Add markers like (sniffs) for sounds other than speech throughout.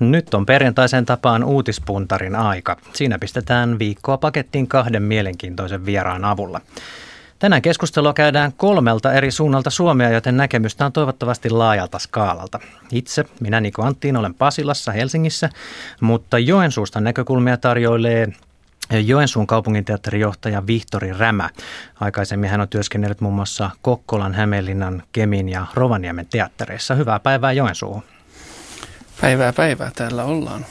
Nyt on perjantaisen tapaan uutispuntarin aika. Siinä pistetään viikkoa pakettiin kahden mielenkiintoisen vieraan avulla. Tänään keskustelua käydään kolmelta eri suunnalta Suomea, joten näkemystä on toivottavasti laajalta skaalalta. Itse, minä Niko Anttiin, olen Pasilassa Helsingissä, mutta Joensuusta näkökulmia tarjoilee Joensuun kaupunginteatterin johtaja Vihtori Rämä. Aikaisemmin hän on työskennellyt muun muassa Kokkolan, Hämeenlinnan, Kemin ja Rovaniemen teattereissa. Hyvää päivää Joensuuhun. Päivää päivää, täällä ollaan.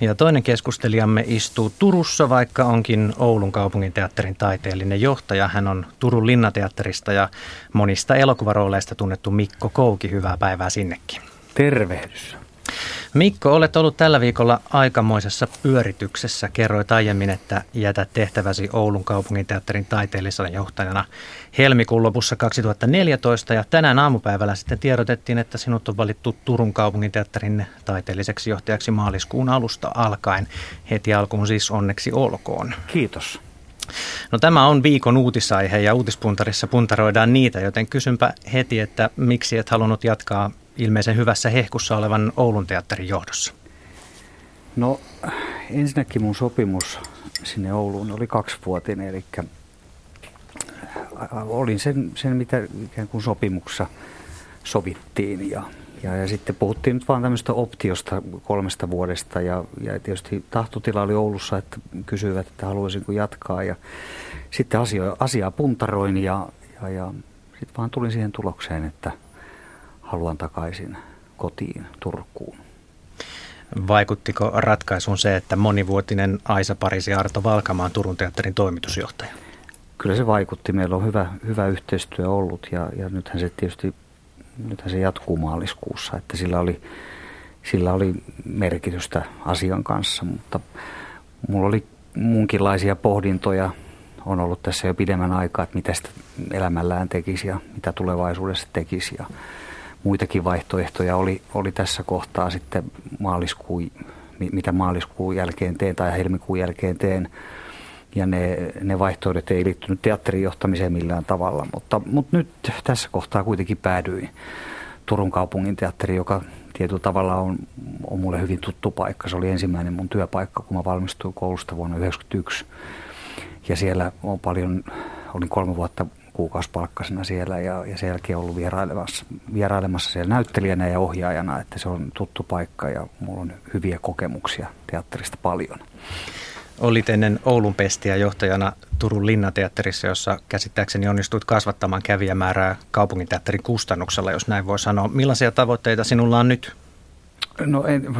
Ja toinen keskustelijamme istuu Turussa, vaikka onkin Oulun kaupunginteatterin taiteellinen johtaja. Hän on Turun linnateatterista ja monista elokuvarooleista tunnettu Mikko Kouki. Hyvää päivää sinnekin. Tervehdys. Mikko, olet ollut tällä viikolla aikamoisessa pyörityksessä. Kerroit aiemmin, että jätät tehtäväsi Oulun kaupunginteatterin taiteellisena johtajana helmikuun lopussa 2014. Ja tänään aamupäivällä sitten tiedotettiin, että sinut on valittu Turun kaupunginteatterin taiteelliseksi johtajaksi maaliskuun alusta alkaen. Heti alkuun siis onneksi olkoon. Kiitos. No tämä on viikon uutisaihe ja uutispuntarissa puntaroidaan niitä, joten kysynpä heti, että miksi et halunnut jatkaa ilmeisen hyvässä hehkussa olevan Oulun teatterin johdossa? No ensinnäkin mun sopimus sinne Ouluun oli kaksivuotinen, eli olin sen, sen mitä ikään kuin sopimuksessa sovittiin ja, ja, ja sitten puhuttiin nyt vaan tämmöistä optiosta kolmesta vuodesta ja, ja tietysti tahtotila oli Oulussa, että kysyivät, että haluaisinko jatkaa ja sitten asio, asiaa puntaroin ja, ja, ja sitten vaan tulin siihen tulokseen, että – haluan takaisin kotiin Turkuun. Vaikuttiko ratkaisuun se, että monivuotinen Aisa Parisi Arto Valkamaan Turun teatterin toimitusjohtaja? Kyllä se vaikutti. Meillä on hyvä, hyvä yhteistyö ollut ja, ja nythän se tietysti nythän se jatkuu maaliskuussa, että sillä oli, sillä oli merkitystä asian kanssa, mutta mulla oli muunkinlaisia pohdintoja on ollut tässä jo pidemmän aikaa, että mitä sitä elämällään tekisi ja mitä tulevaisuudessa tekisi. Ja muitakin vaihtoehtoja oli, oli tässä kohtaa sitten maaliskuun, mitä maaliskuun jälkeen teen tai helmikuun jälkeen teen. Ja ne, ne vaihtoehdot ei liittynyt teatterin johtamiseen millään tavalla, mutta, mutta nyt tässä kohtaa kuitenkin päädyin Turun kaupungin teatteri, joka tietyllä tavalla on, on mulle hyvin tuttu paikka. Se oli ensimmäinen mun työpaikka, kun mä valmistuin koulusta vuonna 1991. Ja siellä on paljon, olin kolme vuotta kuukausipalkkasena siellä ja, ja sen jälkeen ollut vierailemassa, vierailemassa siellä näyttelijänä ja ohjaajana, että se on tuttu paikka ja mulla on hyviä kokemuksia teatterista paljon. Olit ennen Oulun pestiä johtajana Turun Linnateatterissa, jossa käsittääkseni onnistuit kasvattamaan kävijämäärää kaupunginteatterin kustannuksella, jos näin voi sanoa. Millaisia tavoitteita sinulla on nyt? No en,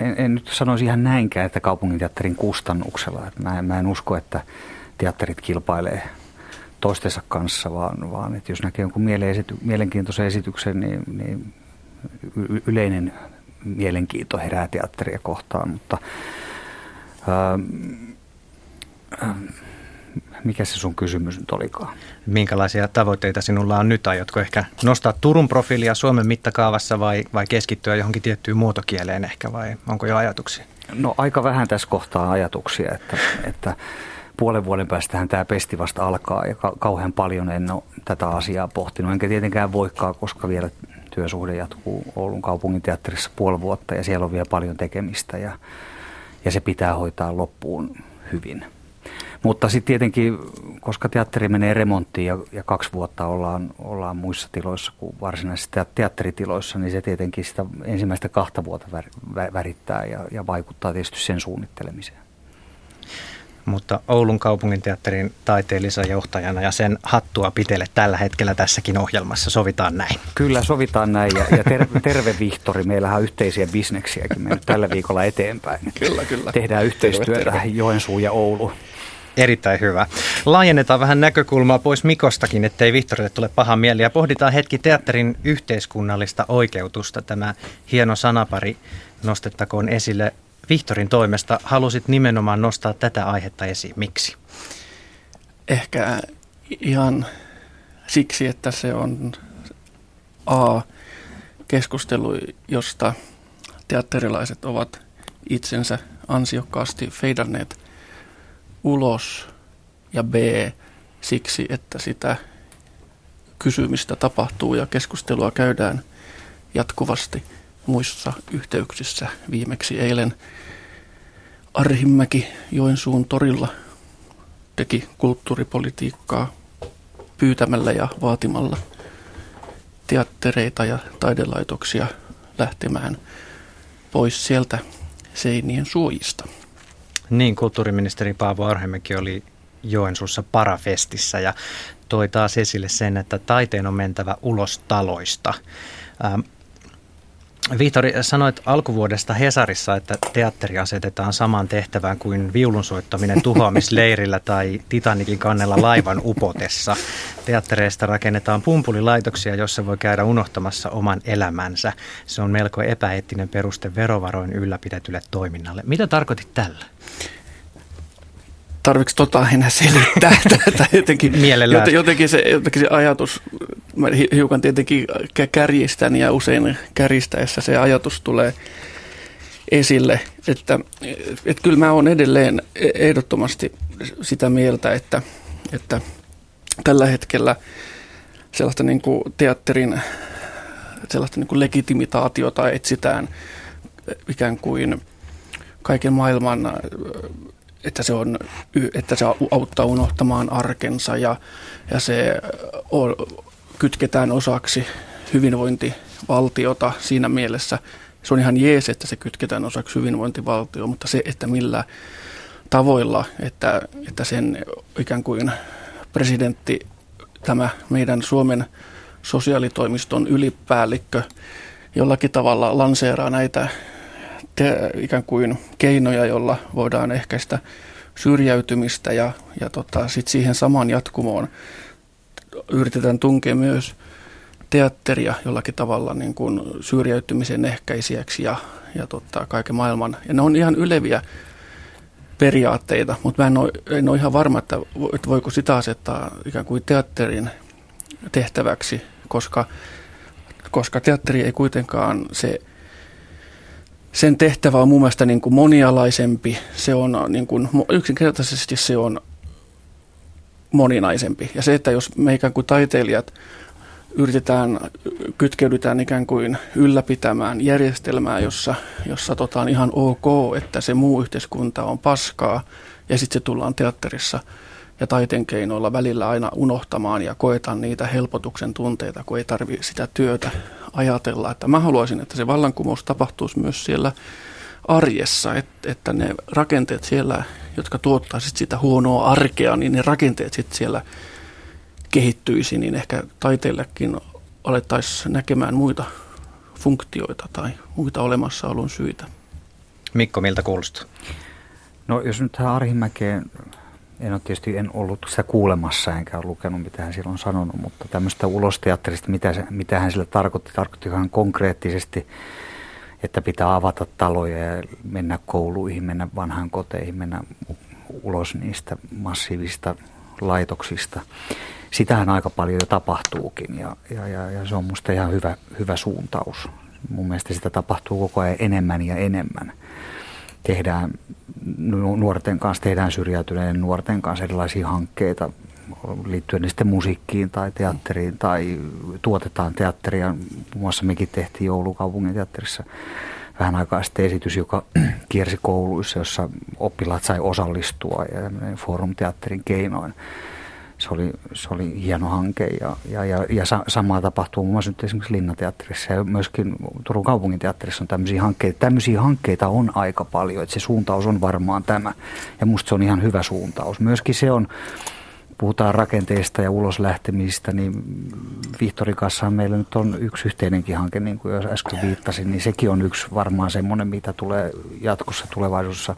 en, en nyt sanoisi ihan näinkään, että kaupunginteatterin kustannuksella. Mä en, mä en usko, että teatterit kilpailee toistensa kanssa, vaan, vaan että jos näkee jonkun mielenkiintoisen esityksen, niin, niin yleinen mielenkiinto herää teatteria kohtaan, mutta ää, ää, mikä se sun kysymys nyt olikaan? Minkälaisia tavoitteita sinulla on nyt? Aiotko ehkä nostaa Turun profiilia Suomen mittakaavassa vai, vai keskittyä johonkin tiettyyn muotokieleen ehkä vai onko jo ajatuksia? No aika vähän tässä kohtaa ajatuksia, että, että puolen vuoden päästähän tämä pesti vasta alkaa ja kauhean paljon en ole tätä asiaa pohtinut. Enkä tietenkään voikaan, koska vielä työsuhde jatkuu Oulun kaupungin teatterissa puoli vuotta ja siellä on vielä paljon tekemistä ja, ja se pitää hoitaa loppuun hyvin. Mutta sitten tietenkin, koska teatteri menee remonttiin ja, ja kaksi vuotta ollaan, ollaan muissa tiloissa kuin varsinaisissa teatteritiloissa, niin se tietenkin sitä ensimmäistä kahta vuotta värittää ja, ja vaikuttaa tietysti sen suunnittelemiseen mutta Oulun kaupunginteatterin taiteellisena johtajana ja sen hattua pitele tällä hetkellä tässäkin ohjelmassa. Sovitaan näin. Kyllä, sovitaan näin ja, ja terve, terve Vihtori. Meillähän on yhteisiä bisneksiäkin mennyt tällä viikolla eteenpäin. (laughs) Kyllä, kyllä. Tehdään yhteistyötä terve, terve. Joensuu ja Oulu. Erittäin hyvä. Laajennetaan vähän näkökulmaa pois Mikostakin, ettei Vihtorille tule paha mieli. Ja pohditaan hetki teatterin yhteiskunnallista oikeutusta. Tämä hieno sanapari nostettakoon esille. Vihtorin toimesta halusit nimenomaan nostaa tätä aihetta esiin. Miksi? Ehkä ihan siksi, että se on A. keskustelu, josta teatterilaiset ovat itsensä ansiokkaasti feidanneet ulos ja B. siksi, että sitä kysymistä tapahtuu ja keskustelua käydään jatkuvasti muissa yhteyksissä. Viimeksi eilen Arhimäki Joensuun torilla teki kulttuuripolitiikkaa pyytämällä ja vaatimalla teattereita ja taidelaitoksia lähtemään pois sieltä seinien suojista. Niin, kulttuuriministeri Paavo Arhimäki oli Joensuussa Parafestissä ja toi taas esille sen, että taiteen on mentävä ulos taloista. Vihtori, sanoit alkuvuodesta Hesarissa, että teatteri asetetaan samaan tehtävään kuin viulun soittaminen tuhoamisleirillä tai Titanikin kannella laivan upotessa. Teattereista rakennetaan pumpulilaitoksia, jossa voi käydä unohtamassa oman elämänsä. Se on melko epäeettinen peruste verovaroin ylläpidetylle toiminnalle. Mitä tarkoitit tällä? Tarvitsi tota enää selittää (laughs) tätä jotenkin, Mielellään. jotenkin, se, jotenkin se ajatus, mä hiukan tietenkin kärjistän ja usein kärjistäessä se ajatus tulee esille, että, että kyllä mä oon edelleen ehdottomasti sitä mieltä, että, että tällä hetkellä sellaista niin kuin teatterin sellaista niin kuin legitimitaatiota etsitään ikään kuin kaiken maailman että se, on, että se auttaa unohtamaan arkensa ja, ja se on, kytketään osaksi hyvinvointivaltiota siinä mielessä. Se on ihan jees, että se kytketään osaksi hyvinvointivaltio, mutta se, että millä tavoilla, että, että sen ikään kuin presidentti, tämä meidän Suomen sosiaalitoimiston ylipäällikkö jollakin tavalla lanseeraa näitä te, ikään kuin keinoja, jolla voidaan ehkäistä syrjäytymistä ja, ja tota, sit siihen samaan jatkumoon yritetään tunkea myös teatteria jollakin tavalla niin kuin syrjäytymisen ehkäisijäksi ja, ja tota, kaiken maailman. Ja ne on ihan yleviä periaatteita, mutta mä en ole, en ole ihan varma, että voiko sitä asettaa ikään kuin teatterin tehtäväksi, koska, koska teatteri ei kuitenkaan se sen tehtävä on mun mielestä niin kuin monialaisempi. Se on niin kuin, yksinkertaisesti se on moninaisempi. Ja se, että jos me ikään kuin taiteilijat yritetään, kytkeydytään ikään kuin ylläpitämään järjestelmää, jossa, jossa tota on ihan ok, että se muu yhteiskunta on paskaa, ja sitten se tullaan teatterissa ja taiteen keinoilla välillä aina unohtamaan ja koetaan niitä helpotuksen tunteita, kun ei tarvitse sitä työtä ajatella, että mä haluaisin, että se vallankumous tapahtuisi myös siellä arjessa, että, että ne rakenteet siellä, jotka tuottaa sit sitä huonoa arkea, niin ne rakenteet sitten siellä kehittyisi, niin ehkä taiteillekin alettaisiin näkemään muita funktioita tai muita olemassaolon syitä. Mikko, miltä kuulostaa? No jos nyt tähän Arhimäkeen en ole tietysti en ollut sitä kuulemassa enkä ole lukenut mitä hän silloin sanonut, mutta tämmöistä ulosteatterista, mitä, se, mitä hän sillä tarkoitti, tarkoitti ihan konkreettisesti, että pitää avata taloja ja mennä kouluihin, mennä vanhaan koteihin, mennä ulos niistä massiivista laitoksista. Sitähän aika paljon jo tapahtuukin ja, ja, ja, ja se on minusta ihan hyvä, hyvä suuntaus. Mun mielestä sitä tapahtuu koko ajan enemmän ja enemmän tehdään nuorten kanssa, tehdään syrjäytyneiden nuorten kanssa erilaisia hankkeita liittyen sitten musiikkiin tai teatteriin tai tuotetaan teatteria. Muun muassa mekin tehtiin Joulukaupungin teatterissa vähän aikaa sitten esitys, joka (clears throat) kiersi kouluissa, jossa oppilaat sai osallistua ja Forum Teatterin keinoin se oli, se oli hieno hanke ja, ja, ja, ja sa, samaa tapahtuu muun muassa nyt esimerkiksi Linnateatterissa ja myöskin Turun kaupunginteatterissa on tämmöisiä hankkeita. Tämmöisiä hankkeita on aika paljon, että se suuntaus on varmaan tämä ja musta se on ihan hyvä suuntaus. Myöskin se on, puhutaan rakenteista ja ulos lähtemistä, niin Vihtorin kanssa meillä nyt on yksi yhteinenkin hanke, niin kuin jo äsken viittasin, niin sekin on yksi varmaan semmoinen, mitä tulee jatkossa tulevaisuudessa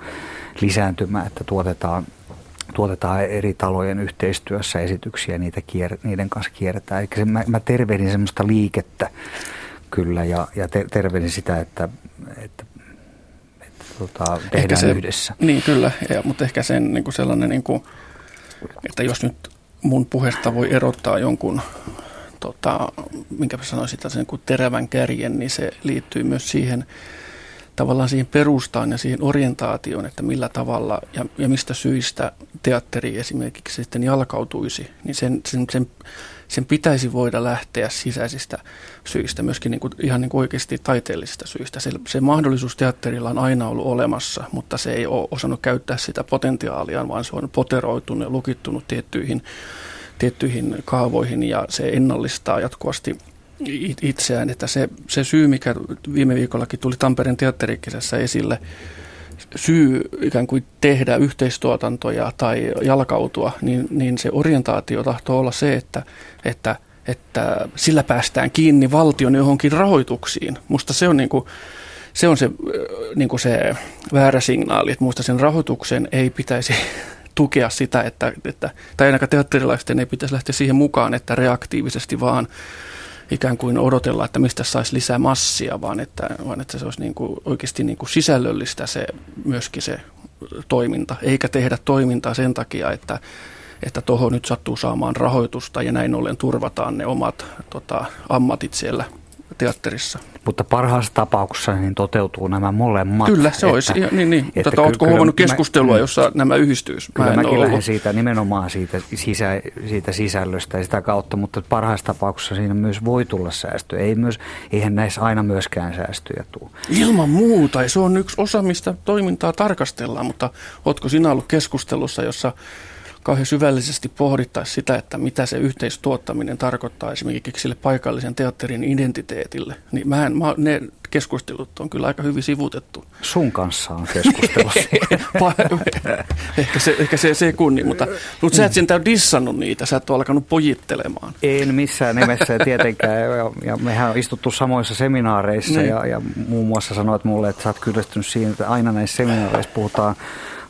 lisääntymään, että tuotetaan tuotetaan eri talojen yhteistyössä esityksiä, niitä kier, niiden kanssa kierretään. Eli se, mä, mä tervehdin semmoista liikettä kyllä ja, ja ter, tervehdin sitä, että, että, että tota, tehdään se, yhdessä. Niin kyllä, ja, mutta ehkä sen niin kuin sellainen, niin kuin, että jos nyt mun puheesta voi erottaa jonkun tota, minkä mä sanoisin, sen niin kuin terävän kärjen, niin se liittyy myös siihen, tavallaan siihen perustaan ja siihen orientaatioon, että millä tavalla ja, ja mistä syistä teatteri esimerkiksi sitten jalkautuisi, niin sen, sen, sen, sen pitäisi voida lähteä sisäisistä syistä, myöskin niin kuin, ihan niin kuin oikeasti taiteellisista syistä. Se, se mahdollisuus teatterilla on aina ollut olemassa, mutta se ei ole osannut käyttää sitä potentiaalia, vaan se on poteroitunut ja lukittunut tiettyihin, tiettyihin kaavoihin ja se ennallistaa jatkuvasti itseään. Että se, se syy, mikä viime viikollakin tuli Tampereen teatterikisässä esille, syy ikään kuin tehdä yhteistuotantoja tai jalkautua, niin, niin se orientaatio tahtoo olla se, että, että, että sillä päästään kiinni valtion johonkin rahoituksiin. Musta se on niin kuin, se on se, niin kuin se väärä signaali, että muista sen rahoituksen ei pitäisi (laughs) tukea sitä, että, että tai ainakaan teatterilaisten ei pitäisi lähteä siihen mukaan, että reaktiivisesti vaan ikään kuin odotella, että mistä saisi lisää massia, vaan että, vaan että se olisi niin kuin oikeasti niin kuin sisällöllistä se, myöskin se toiminta, eikä tehdä toimintaa sen takia, että että tuohon nyt sattuu saamaan rahoitusta ja näin ollen turvataan ne omat tota, ammatit siellä teatterissa. Mutta parhaassa tapauksessa niin toteutuu nämä molemmat. Kyllä, se olisi. Että, niin, niin. Että Tätä, oletko huomannut keskustelua, mä, jossa nämä yhdistyisi? Kyllä mäkin lähden siitä nimenomaan siitä, sisä, siitä sisällöstä ja sitä kautta, mutta parhaassa tapauksessa siinä myös voi tulla säästöjä. Ei myös, eihän näissä aina myöskään säästöjä tule. Ilman muuta, se on yksi osa, mistä toimintaa tarkastellaan, mutta oletko sinä ollut keskustelussa, jossa kauhean syvällisesti pohdittaisi sitä, että mitä se yhteistuottaminen tarkoittaa esimerkiksi sille paikallisen teatterin identiteetille. Niin mä en, mä, ne keskustelut on kyllä aika hyvin sivutettu. Sun kanssa on keskustelu. (laughs) ehkä se, ehkä se sekunni, mutta, mutta sä et sentään dissannut niitä, sä et ole alkanut pojittelemaan. En missään nimessä tietenkään. Ja, ja mehän on istuttu samoissa seminaareissa niin. ja, ja muun muassa sanoit mulle, että sä oot kyllästynyt siinä, että aina näissä seminaareissa puhutaan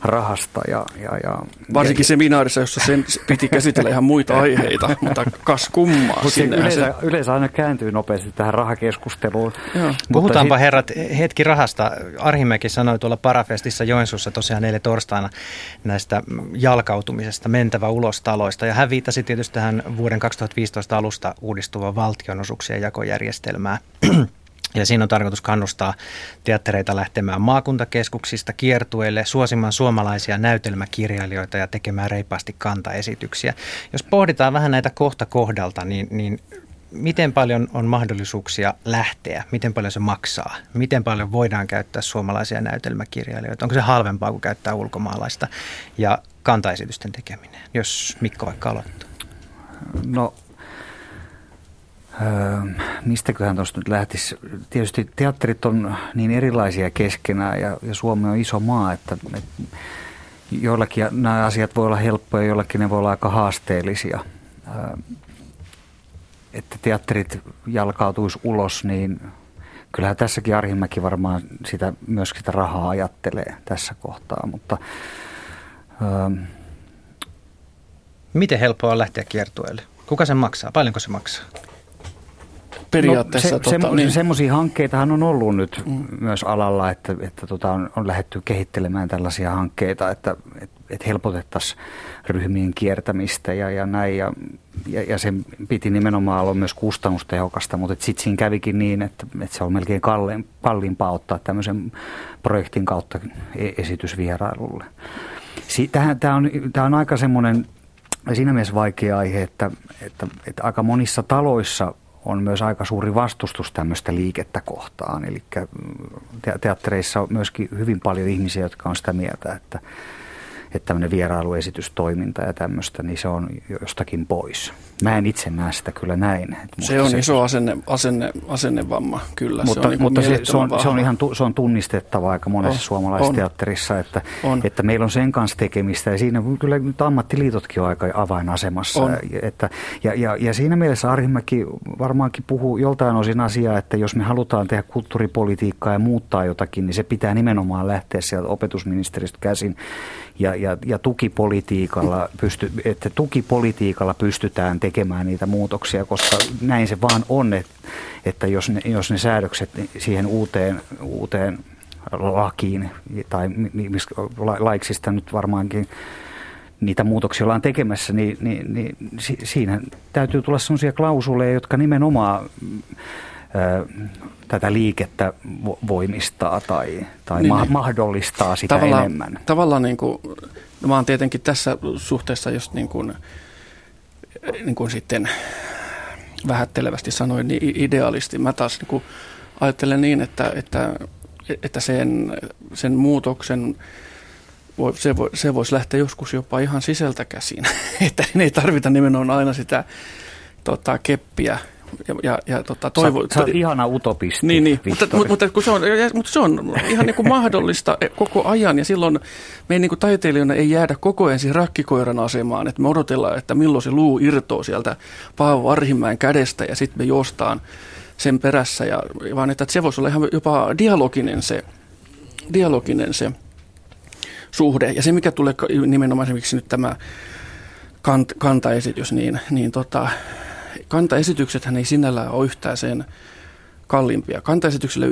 rahasta. Ja, ja, ja, Varsinkin ja, seminaarissa, jossa sen piti käsitellä ihan muita aiheita, (laughs) mutta kas kummaa. Sinne yleensä, se... yleensä aina kääntyy nopeasti tähän rahakeskusteluun. Joo. Puhutaanpa sit... herrat hetki rahasta. Arhimäki sanoi tuolla Parafestissa Joensuussa tosiaan eilen torstaina näistä jalkautumisesta, mentävä ulos taloista. Ja hän viittasi tietysti tähän vuoden 2015 alusta uudistuvan valtionosuuksien jakojärjestelmää. (clears throat) Ja siinä on tarkoitus kannustaa teattereita lähtemään maakuntakeskuksista kiertueille, suosimaan suomalaisia näytelmäkirjailijoita ja tekemään reippaasti kantaesityksiä. Jos pohditaan vähän näitä kohta kohdalta, niin, niin miten paljon on mahdollisuuksia lähteä, miten paljon se maksaa, miten paljon voidaan käyttää suomalaisia näytelmäkirjailijoita, onko se halvempaa kuin käyttää ulkomaalaista ja kantaesitysten tekeminen, jos Mikko vaikka aloittaa. No Öö, mistäköhän tuosta nyt lähtisi? Tietysti teatterit on niin erilaisia keskenään ja, ja Suomi on iso maa, että, että joillakin nämä asiat voi olla helppoja, joillakin ne voi olla aika haasteellisia. Öö, että teatterit jalkautuisi ulos, niin kyllähän tässäkin Arhimäki varmaan sitä, myös sitä rahaa ajattelee tässä kohtaa, mutta... Öö, Miten helppoa on lähteä kiertueelle? Kuka sen maksaa? Paljonko se maksaa? Periaatteessa. No, se, tota, niin. Semmoisia hankkeitahan on ollut nyt mm. myös alalla, että, että tota on, on lähdetty kehittelemään tällaisia hankkeita, että et, et helpotettaisiin ryhmien kiertämistä ja, ja näin. Ja, ja, ja se piti nimenomaan olla myös kustannustehokasta, mutta sitten siinä kävikin niin, että, että se on melkein kalliin, kalliimpaa ottaa tämmöisen projektin kautta e, esitysvierailulle. Tämä on, tämä on aika semmoinen siinä mielessä vaikea aihe, että, että, että aika monissa taloissa on myös aika suuri vastustus tämmöistä liikettä kohtaan. Eli teattereissa on myöskin hyvin paljon ihmisiä, jotka on sitä mieltä, että, että tämmöinen vierailuesitystoiminta ja tämmöistä, niin se on jostakin pois. Mä en itse näe sitä kyllä näin. Se on se, iso asenne, asenne, asennevamma, kyllä. Mutta, se on, niin mutta se, se, on, se on ihan tu, se on tunnistettava aika monessa on, suomalaisteatterissa, että, on. että meillä on sen kanssa tekemistä. Ja siinä kyllä nyt ammattiliitotkin on aika avainasemassa. On. Että, ja, ja, ja siinä mielessä Arhimäki varmaankin puhuu joltain osin asiaa, että jos me halutaan tehdä kulttuuripolitiikkaa ja muuttaa jotakin, niin se pitää nimenomaan lähteä sieltä opetusministeristä käsin. Ja, ja, ja tukipolitiikalla, pysty, että tukipolitiikalla pystytään tekemään tekemään niitä muutoksia, koska näin se vaan on, että, että jos, ne, jos ne säädökset siihen uuteen, uuteen lakiin tai laiksista nyt varmaankin niitä muutoksia ollaan tekemässä, niin, niin, niin siinä täytyy tulla sellaisia klausuleja, jotka nimenomaan ö, tätä liikettä voimistaa tai, tai niin, ma- niin. mahdollistaa sitä tavallaan, enemmän. Tavallaan niin kuin, no mä oon tietenkin tässä suhteessa just niin kuin, niin kuin sitten vähättelevästi sanoin, niin idealisti. Mä taas niin kuin ajattelen niin, että, että, että sen, sen muutoksen voi, se, voi, se voisi lähteä joskus jopa ihan sisältä käsin, (laughs) että ei tarvita nimenomaan aina sitä tota, keppiä ja, ja, ja tota, toivo, sä, sä oot ihana utopisti, Niin, niin mutta, mutta, mutta, kun se on, mutta se on ihan niin kuin mahdollista koko ajan ja silloin me niin kuin taiteilijana ei jäädä koko ajan siihen rakkikoiran asemaan, että me odotellaan, että milloin se luu irtoo sieltä Paavo Arhimäen kädestä ja sitten me juostaan sen perässä, ja, vaan että, että se voisi olla ihan jopa dialoginen se, dialoginen se suhde. Ja se, mikä tulee nimenomaan esimerkiksi nyt tämä kant, kantaesitys, niin, niin tota, kantaesityksethän ei sinällään ole yhtään sen kalliimpia. Kantaesityksellä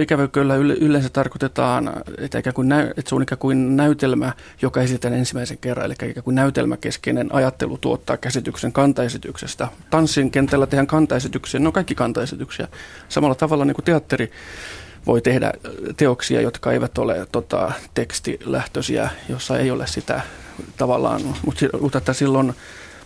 ikävä kyllä yleensä tarkoitetaan, että, ikään kuin että se on ikään kuin näytelmä, joka esitetään ensimmäisen kerran, eli ikään kuin näytelmäkeskeinen ajattelu tuottaa käsityksen kantaesityksestä. Tanssin kentällä tehdään kantaesityksiä, ne on kaikki kantaesityksiä. Samalla tavalla niin kuin teatteri voi tehdä teoksia, jotka eivät ole tota, tekstilähtöisiä, jossa ei ole sitä tavallaan, mutta että silloin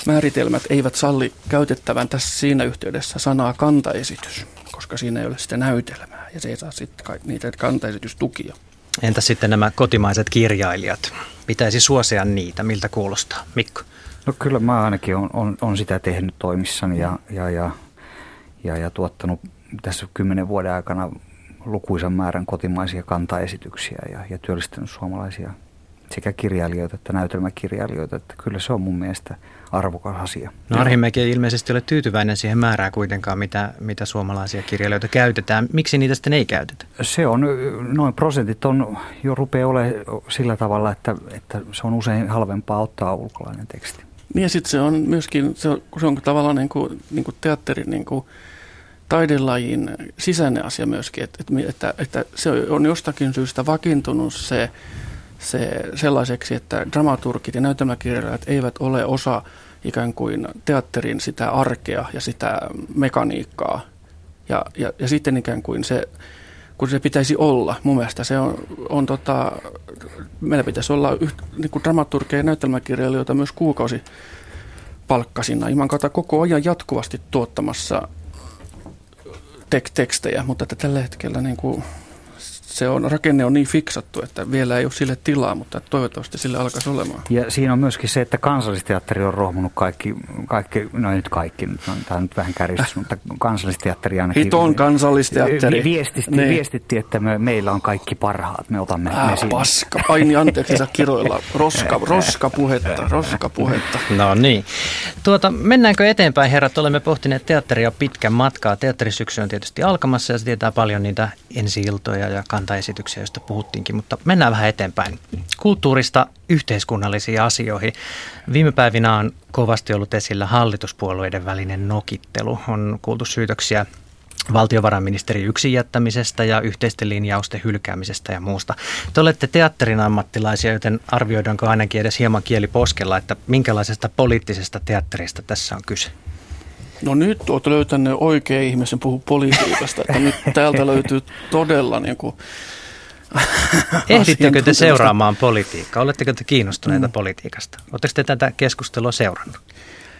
määritelmät eivät salli käytettävän tässä siinä yhteydessä sanaa kantaesitys, koska siinä ei ole sitä näytelmää ja se ei saa sitten niitä kantaesitystukia. Entä sitten nämä kotimaiset kirjailijat? Pitäisi suosia niitä. Miltä kuulostaa? Mikko? No kyllä mä ainakin on, on, on sitä tehnyt toimissani ja, ja, ja, ja, ja tuottanut tässä kymmenen vuoden aikana lukuisan määrän kotimaisia kantaesityksiä ja, ja työllistänyt suomalaisia sekä kirjailijoita että näytelmäkirjailijoita. Että kyllä se on mun mielestä arvokas asia. No Arhimäki ei ilmeisesti ole tyytyväinen siihen määrään kuitenkaan, mitä, mitä suomalaisia kirjailijoita käytetään. Miksi niitä sitten ei käytetä? Se on, noin prosentit on jo rupeaa olemaan sillä tavalla, että, että se on usein halvempaa ottaa ulkolainen teksti. Niin ja sitten se on myöskin, se on, se on tavallaan niin kuin, niin kuin teatterin niin kuin taidelajin sisäinen asia myöskin, että, että, että se on jostakin syystä vakiintunut se, se sellaiseksi, että dramaturgit ja näytelmäkirjailijat eivät ole osa ikään kuin teatterin sitä arkea ja sitä mekaniikkaa. Ja, ja, ja sitten ikään kuin se, kun se pitäisi olla, mun mielestä se on, on tota, meillä pitäisi olla yht, niin kuin dramaturgeja ja näytelmäkirjailijoita myös kuukausi palkkasina, ilman kautta koko ajan jatkuvasti tuottamassa tek- tekstejä, mutta että tällä hetkellä niin kuin se on, rakenne on niin fiksattu, että vielä ei ole sille tilaa, mutta toivottavasti sille alkaisi olemaan. Ja siinä on myöskin se, että kansallisteatteri on rohmunut kaikki, kaikki no ei nyt kaikki, tämä on nyt vähän kärjistys, (laughs) mutta kansallisteatteri ainakin. Hiton kansallisteatteri. Viestitti, niin. viestitti että me, meillä on kaikki parhaat, me otamme Ää, sinne. paska, ai niin anteeksi saa kiroilla, (laughs) roska, roska puhetta, roska puhetta. No niin. Tuota, mennäänkö eteenpäin herrat, olemme pohtineet teatteria pitkän matkaa. Teatterisyksy on tietysti alkamassa ja se tietää paljon niitä ensi-iltoja ja kan kantaesityksiä, joista puhuttiinkin, mutta mennään vähän eteenpäin. Kulttuurista yhteiskunnallisiin asioihin. Viime päivinä on kovasti ollut esillä hallituspuolueiden välinen nokittelu. On kuultu syytöksiä valtiovarainministeri yksin jättämisestä ja yhteisten linjausten hylkäämisestä ja muusta. Te olette teatterin ammattilaisia, joten arvioidaanko ainakin edes hieman kieli poskella, että minkälaisesta poliittisesta teatterista tässä on kyse? No nyt olet löytänyt oikea ihmisen puhu politiikasta, että nyt täältä löytyy todella niin kuin (laughs) Ehdittekö te seuraamaan politiikkaa? Oletteko te kiinnostuneita mm. politiikasta? Oletteko te tätä keskustelua seurannut?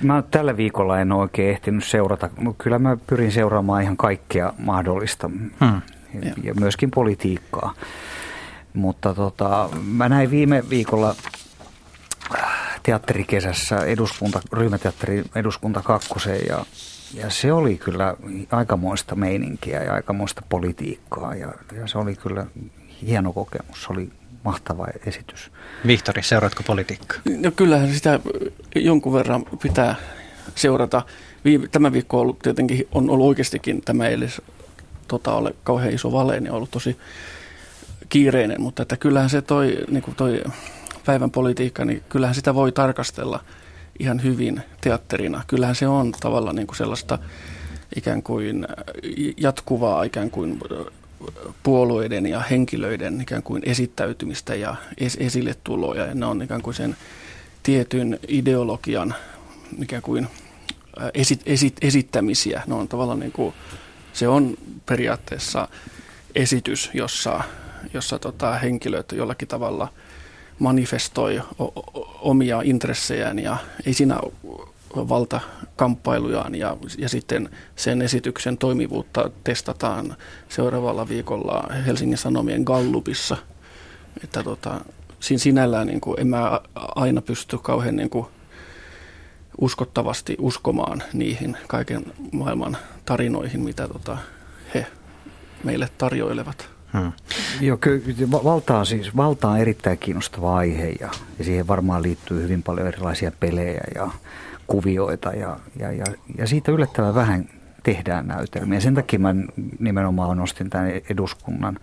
Mä tällä viikolla en oikein ehtinyt seurata. Kyllä mä pyrin seuraamaan ihan kaikkea mahdollista hmm. ja, ja myöskin politiikkaa. Mutta tota, mä näin viime viikolla teatterikesässä eduskunta, ryhmäteatteri eduskunta kakkosen ja, ja se oli kyllä aikamoista meininkiä ja aikamoista politiikkaa ja, ja se oli kyllä hieno kokemus. Se oli mahtava esitys. Vihtori, seuraatko politiikkaa? No kyllähän sitä jonkun verran pitää seurata. Tämä viikko on ollut tietenkin on ollut oikeastikin, tämä ei edes tota, ole kauhean iso vale, niin on ollut tosi kiireinen, mutta että kyllähän se toi, niin kuin toi päivän politiikka, niin kyllähän sitä voi tarkastella ihan hyvin teatterina. Kyllähän se on tavallaan niin kuin sellaista ikään kuin jatkuvaa ikään kuin puolueiden ja henkilöiden ikään kuin esittäytymistä ja es- esille tuloja. Ja ne on ikään kuin sen tietyn ideologian ikään kuin esit- esit- esittämisiä. Ne on tavallaan niin kuin, se on periaatteessa esitys, jossa, jossa tota henkilöt jollakin tavalla – manifestoi omia intressejään ja ei siinä valtakamppailujaan ja, ja sitten sen esityksen toimivuutta testataan seuraavalla viikolla Helsingin Sanomien Gallupissa. Että tota, siinä sinällään niin kuin, en mä aina pysty kauhean niin kuin, uskottavasti uskomaan niihin kaiken maailman tarinoihin, mitä tota, he meille tarjoilevat. Hmm. Joo, kyllä valta on, siis, valta on erittäin kiinnostava aihe ja, ja siihen varmaan liittyy hyvin paljon erilaisia pelejä ja kuvioita ja, ja, ja, ja siitä yllättävän vähän tehdään näytelmiä. Sen takia mä nimenomaan nostin tämän eduskunnan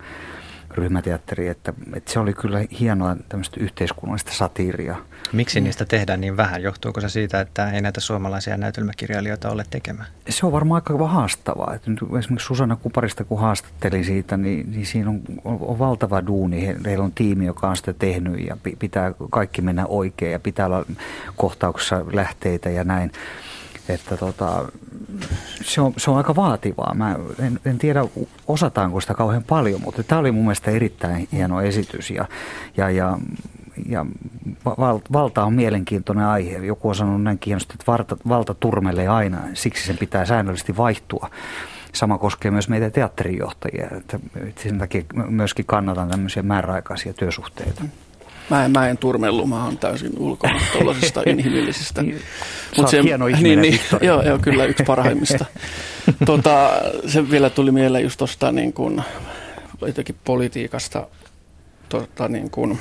ryhmäteatteri, että, että se oli kyllä hienoa tämmöistä yhteiskunnallista satiiria. Miksi niistä tehdään niin vähän? Johtuuko se siitä, että ei näitä suomalaisia näytelmäkirjailijoita ole tekemään? Se on varmaan aika haastavaa. Nyt esimerkiksi Susanna Kuparista, kun haastattelin siitä, niin, niin siinä on, on, on valtava duuni. Heillä on tiimi, joka on sitä tehnyt ja pitää kaikki mennä oikein ja pitää olla kohtauksessa lähteitä ja näin että tota, se, on, se on aika vaativaa. Mä en, en tiedä, osataanko sitä kauhean paljon, mutta tämä oli mun mielestä erittäin hieno esitys ja, ja, ja, ja val, valta on mielenkiintoinen aihe. Joku on sanonut näin hienosti, että valta, valta turmelee aina, siksi sen pitää säännöllisesti vaihtua. Sama koskee myös meitä teatterijohtajia, että sen takia myöskin kannatan tämmöisiä määräaikaisia työsuhteita. Mä en, mä en turmellu, mä oon täysin ulkona tuollaisista (laughs) inhimillisistä. Niin, Mut se, hieno ihminen, niin, niin, joo, joo, kyllä yksi parhaimmista. (laughs) tota, se vielä tuli mieleen just tuosta niin jotenkin politiikasta, tota, niin kuin,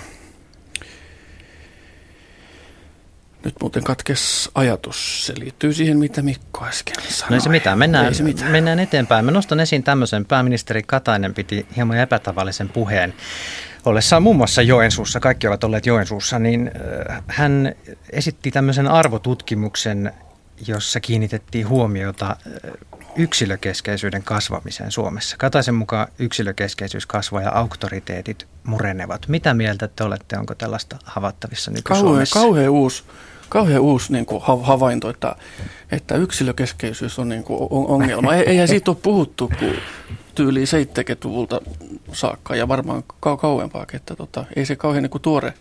Nyt muuten katkes ajatus. Se liittyy siihen, mitä Mikko äsken sanoi. No ei se mitään. Mennään, ei se mitään. mennään eteenpäin. Mä nostan esiin tämmöisen. Pääministeri Katainen piti hieman epätavallisen puheen ollessaan muun muassa Joensuussa, kaikki ovat olleet Joensuussa, niin äh, hän esitti tämmöisen arvotutkimuksen, jossa kiinnitettiin huomiota äh, yksilökeskeisyyden kasvamiseen Suomessa. Kataisen mukaan yksilökeskeisyys kasvaa ja auktoriteetit murenevat. Mitä mieltä te olette? Onko tällaista havaittavissa nyky-Suomessa? Kauhean, kauhean uusi, kauhean uusi niin kuin havainto, että, että yksilökeskeisyys on niin kuin ongelma. Eihän siitä ole puhuttu, kun tyyliin 70-luvulta saakka ja varmaan kau- kauempaakin, että tota, ei se kauhean niin kuin tuore,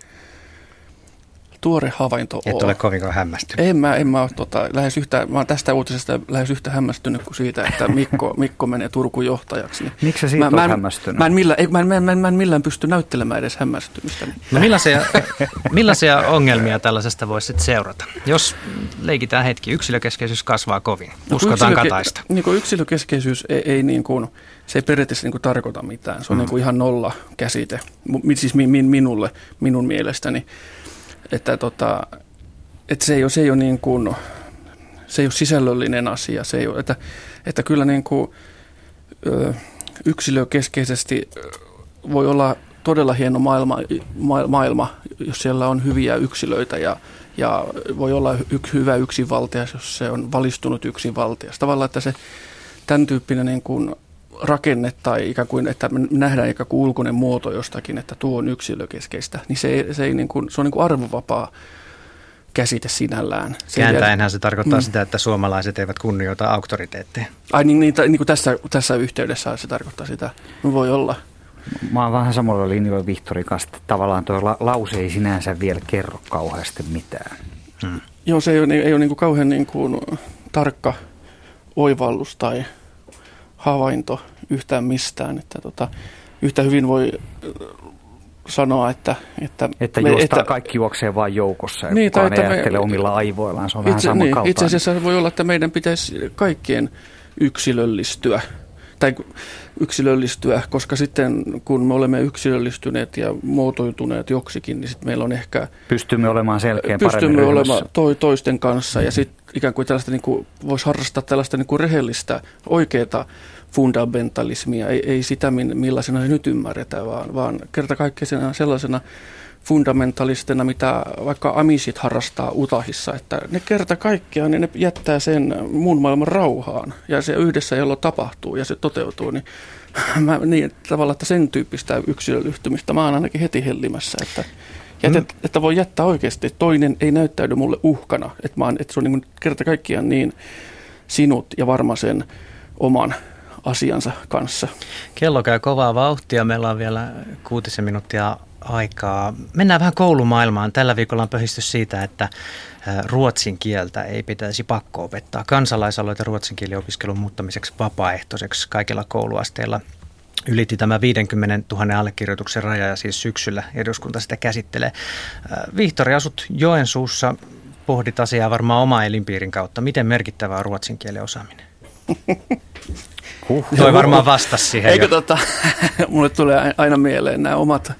tuore havainto Et ole. ole kovinkaan hämmästynyt. En mä, en mä ole tota, lähes yhtä, mä tästä uutisesta lähes yhtä hämmästynyt kuin siitä, että Mikko, (laughs) Mikko menee Turku johtajaksi. Niin Miksi sä siitä mä, mä, hämmästynyt? Mä en, millään, mä, en, mä, en, mä, en, mä en millään pysty näyttelemään edes hämmästymistä. No millaisia, (laughs) millaisia ongelmia tällaisesta voisi sitten seurata? Jos leikitään hetki, yksilökeskeisyys kasvaa kovin. No, Uskotaan yksilöke- Kataista. Niin kuin yksilökeskeisyys ei, ei niin kuin, se ei periaatteessa niin kuin tarkoita mitään. Se on mm. niin kuin ihan nolla käsite, siis min, minulle, minun mielestäni. Että, tota, että se ei ole, se ei ole, niin kuin, se ei ole sisällöllinen asia. Se ei ole, että, että kyllä niin kuin, ö, yksilökeskeisesti voi olla todella hieno maailma, maailma, jos siellä on hyviä yksilöitä ja, ja voi olla yksi hyvä yksinvaltia, jos se on valistunut yksinvaltia. Tavallaan, että se tämän tyyppinen niin kuin rakenne tai ikään kuin, että me nähdään ikään kuin ulkoinen muoto jostakin, että tuo on yksilökeskeistä, niin se, ei, se, ei niin kuin, se on niin kuin arvovapaa käsite sinällään. Se Kääntäenhän se tarkoittaa mm. sitä, että suomalaiset eivät kunnioita auktoriteetteja. Ai niin, niin, niin kuin tässä, tässä yhteydessä se tarkoittaa sitä. No voi olla. Mä oon vähän samalla linjoilla Vihtori kanssa, että tavallaan tuo la- lause ei sinänsä vielä kerro kauheasti mitään. Hmm. Joo, se ei ole, ei ole niin kuin kauhean niin kuin tarkka oivallus tai havainto yhtään mistään. Että tota, yhtä hyvin voi sanoa, että... Että, että, me, että kaikki juoksee vain joukossa ja niin, kukaan ei ajattele me, omilla aivoillaan. Se on itse, vähän niin, Itse asiassa voi olla, että meidän pitäisi kaikkien yksilöllistyä tai yksilöllistyä, koska sitten kun me olemme yksilöllistyneet ja muotoituneet joksikin, niin sitten meillä on ehkä... Pystymme olemaan selkeä Pystymme olemaan to, toisten kanssa ja sitten ikään kuin tällaista niin kuin, voisi harrastaa tällaista niin kuin rehellistä, oikeaa fundamentalismia, ei, ei sitä millaisena se nyt ymmärretään, vaan, vaan kerta kaikkea sellaisena fundamentalistina, mitä vaikka amisit harrastaa Utahissa, että ne kerta kaikkiaan niin ne jättää sen muun maailman rauhaan ja se yhdessä, jolloin tapahtuu ja se toteutuu, niin, (sniffs) mä, niin tavallaan, että sen tyyppistä yksilölyhtymistä mä oon ainakin heti hellimässä, että, jätet, mm. että voi jättää oikeasti, että toinen ei näyttäydy mulle uhkana, että, mä oon, että se on niin kerta kaikkiaan niin sinut ja varma sen oman asiansa kanssa. Kello käy kovaa vauhtia. Meillä on vielä kuutisen minuuttia aikaa. Mennään vähän koulumaailmaan. Tällä viikolla on pöhisty siitä, että ruotsin kieltä ei pitäisi pakko opettaa. Kansalaisaloite ruotsin kieliopiskelun muuttamiseksi vapaaehtoiseksi kaikilla kouluasteilla ylitti tämä 50 000 allekirjoituksen raja ja siis syksyllä eduskunta sitä käsittelee. Vihtori, asut Joensuussa, pohdit asiaa varmaan oma elinpiirin kautta. Miten merkittävää on ruotsin kielen osaaminen? (laughs) Huh. Toi varmaan vastasi siihen Eikö tota, (laughs) mulle tulee aina mieleen nämä omat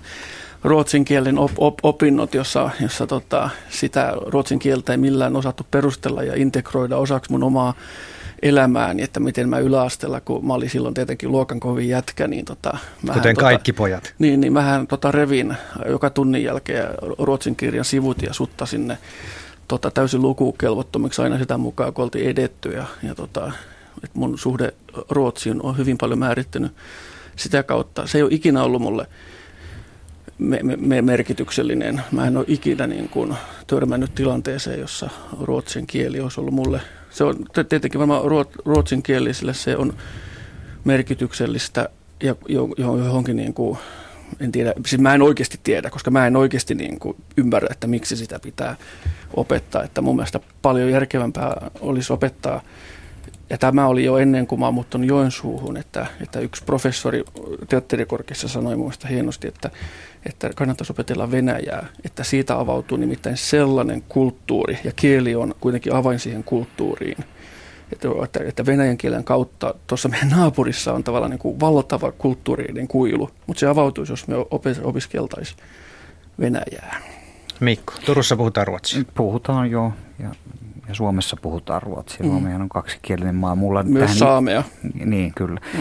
ruotsin kielen op, op, opinnot, jossa, jossa tota, sitä ruotsin kieltä ei millään osattu perustella ja integroida osaksi mun omaa elämääni, että miten mä yläasteella, kun mä olin silloin tietenkin luokan kovin jätkä, niin tota, mähän, Kuten tota, kaikki pojat. Niin, niin mähän tota, revin joka tunnin jälkeen ruotsin kirjan sivut ja sutta sinne tota, täysin lukukelvottomiksi aina sitä mukaan, kun oltiin edetty ja, ja tota, että mun suhde Ruotsiin on hyvin paljon määrittänyt sitä kautta. Se ei ole ikinä ollut mulle me, me, merkityksellinen. Mä en ole ikinä niin kuin törmännyt tilanteeseen, jossa ruotsin kieli olisi ollut mulle. Se on tietenkin varmaan ruotsin kieliselle se on merkityksellistä ja johonkin niin kuin, en tiedä, siis mä en oikeasti tiedä, koska mä en oikeasti niin kuin ymmärrä, että miksi sitä pitää opettaa. Että mun mielestä paljon järkevämpää olisi opettaa ja tämä oli jo ennen kuin mä oon muuttanut Joensuuhun, että, että yksi professori teatterikorkeassa sanoi muista hienosti, että, että kannattaisi opetella Venäjää, että siitä avautuu nimittäin sellainen kulttuuri, ja kieli on kuitenkin avain siihen kulttuuriin, että, että venäjän kielen kautta tuossa meidän naapurissa on tavallaan niin kuin valtava kulttuurinen kuilu, mutta se avautuisi, jos me opiskeltaisiin Venäjää. Mikko, Turussa puhutaan ruotsia. Puhutaan jo, ja ja Suomessa puhutaan ruotsia. Mm. Suomihan on kaksikielinen maa. Mulla Myös tähän, saamea. Niin, kyllä. Mm.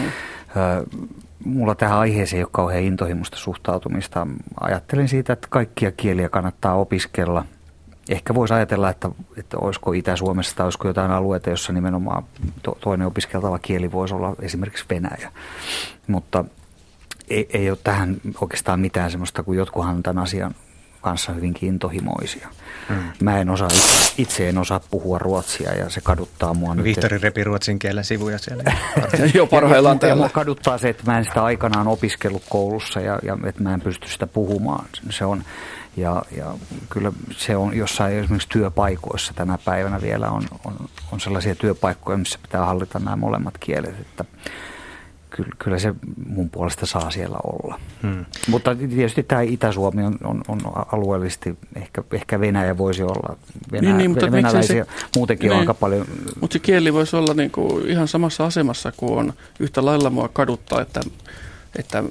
Mulla tähän aiheeseen ei ole kauhean intohimoista suhtautumista. Ajattelen siitä, että kaikkia kieliä kannattaa opiskella. Ehkä voisi ajatella, että, että olisiko Itä-Suomessa tai olisiko jotain alueita, jossa nimenomaan to, toinen opiskeltava kieli voisi olla esimerkiksi Venäjä. Mutta ei, ei ole tähän oikeastaan mitään sellaista, kun jotkuhan tämän asian kanssa hyvin intohimoisia. Hmm. Mä en osaa, itse en osaa puhua ruotsia ja se kaduttaa mua nyt. Vihtori repi ruotsin kielen sivuja siellä. (laughs) jo parhaillaan ja, täällä. Ja kaduttaa se, että mä en sitä aikanaan opiskellut koulussa ja, ja että mä en pysty sitä puhumaan. Se on, ja, ja kyllä se on jossain esimerkiksi työpaikoissa tänä päivänä vielä on, on, on sellaisia työpaikkoja, missä pitää hallita nämä molemmat kielet, että kyllä, kyllä se mun puolesta saa siellä olla. Hmm. Mutta tietysti tämä Itä-Suomi on, on, on alueellisesti, ehkä, ehkä Venäjä voisi olla, Venä, niin, niin, mutta venäläisiä se, muutenkin niin, on aika paljon. Mutta se kieli voisi olla niin kuin ihan samassa asemassa kuin on yhtä lailla mua kaduttaa, että, että,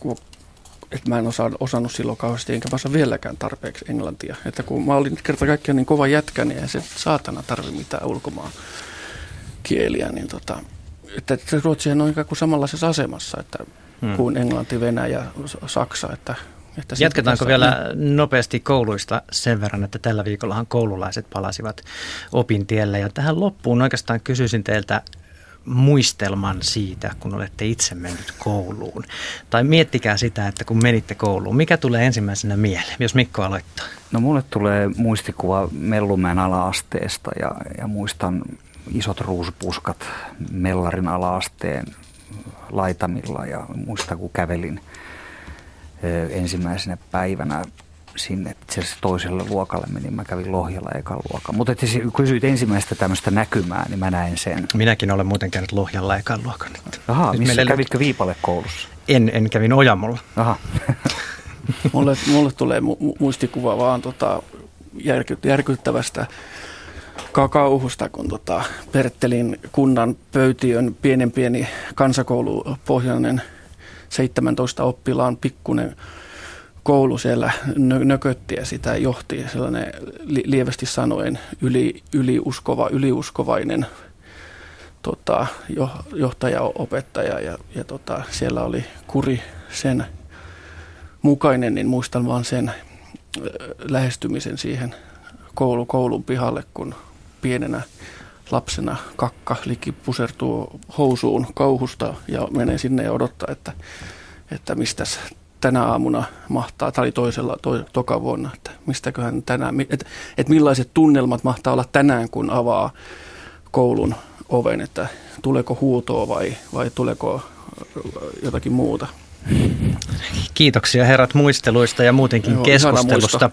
kun, että mä en osaa, osannut silloin kauheasti, enkä mä osaa vieläkään tarpeeksi englantia. Että kun mä olin kerta kaikkiaan niin kova jätkä, niin ei se saatana tarvi mitään ulkomaan kieliä, niin tota, että Ruotsihan on ikään kuin samanlaisessa asemassa että hmm. kuin Englanti, Venäjä, Saksa. Että, että Jatketaanko vielä niin. nopeasti kouluista sen verran, että tällä viikollahan koululaiset palasivat opintielle. Ja tähän loppuun oikeastaan kysyisin teiltä muistelman siitä, kun olette itse mennyt kouluun. Tai miettikää sitä, että kun menitte kouluun, mikä tulee ensimmäisenä mieleen, jos Mikko aloittaa? No mulle tulee muistikuva Mellumäen ala-asteesta ja, ja muistan isot ruusupuskat Mellarin alaasteen laitamilla ja muista kun kävelin ensimmäisenä päivänä sinne itse asiassa toiselle luokalle menin. Mä kävin Lohjalla ekan luokan. Mutta että kun kysyit ensimmäistä tämmöistä näkymää, niin mä näin sen. Minäkin olen muuten käynyt Lohjalla ekan luokan. Aha, Nyt missä kävitkö Viipale koulussa? En, en kävin Ojamolla. Aha. mulle, mulle tulee mu- muistikuva vaan tota järky, järkyttävästä kauhusta, kun tota Perttelin kunnan pöytiön pienen pieni kansakoulupohjainen 17 oppilaan pikkunen koulu siellä nö- nökötti ja sitä johti sellainen li- lievästi sanoen yli, yliuskova, yliuskovainen tota, jo, johtaja, opettaja ja, ja tota, siellä oli kuri sen mukainen, niin muistan vaan sen lähestymisen siihen koulu, koulun pihalle, kun pienenä lapsena kakka liki pusertuu housuun kauhusta ja menee sinne ja odottaa, että, että mistäs tänä aamuna mahtaa, oli toisella, to, toka vuonna, että mistäköhän tänään, että, että millaiset tunnelmat mahtaa olla tänään, kun avaa koulun oven, että tuleeko huutoa vai, vai tuleeko jotakin muuta. Kiitoksia herrat muisteluista ja muutenkin Joo, keskustelusta.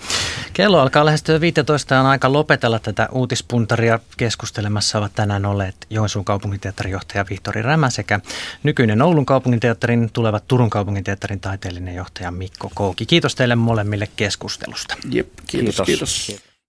Kello alkaa lähestyä 15 on aika lopetella tätä uutispuntaria. Keskustelemassa ovat tänään olleet Joensuun kaupunginteatterin johtaja Vihtori Rämä sekä nykyinen Oulun kaupunginteatterin tulevat Turun kaupunginteatterin taiteellinen johtaja Mikko Kouki. Kiitos teille molemmille keskustelusta. Jep, kiitos. kiitos. kiitos.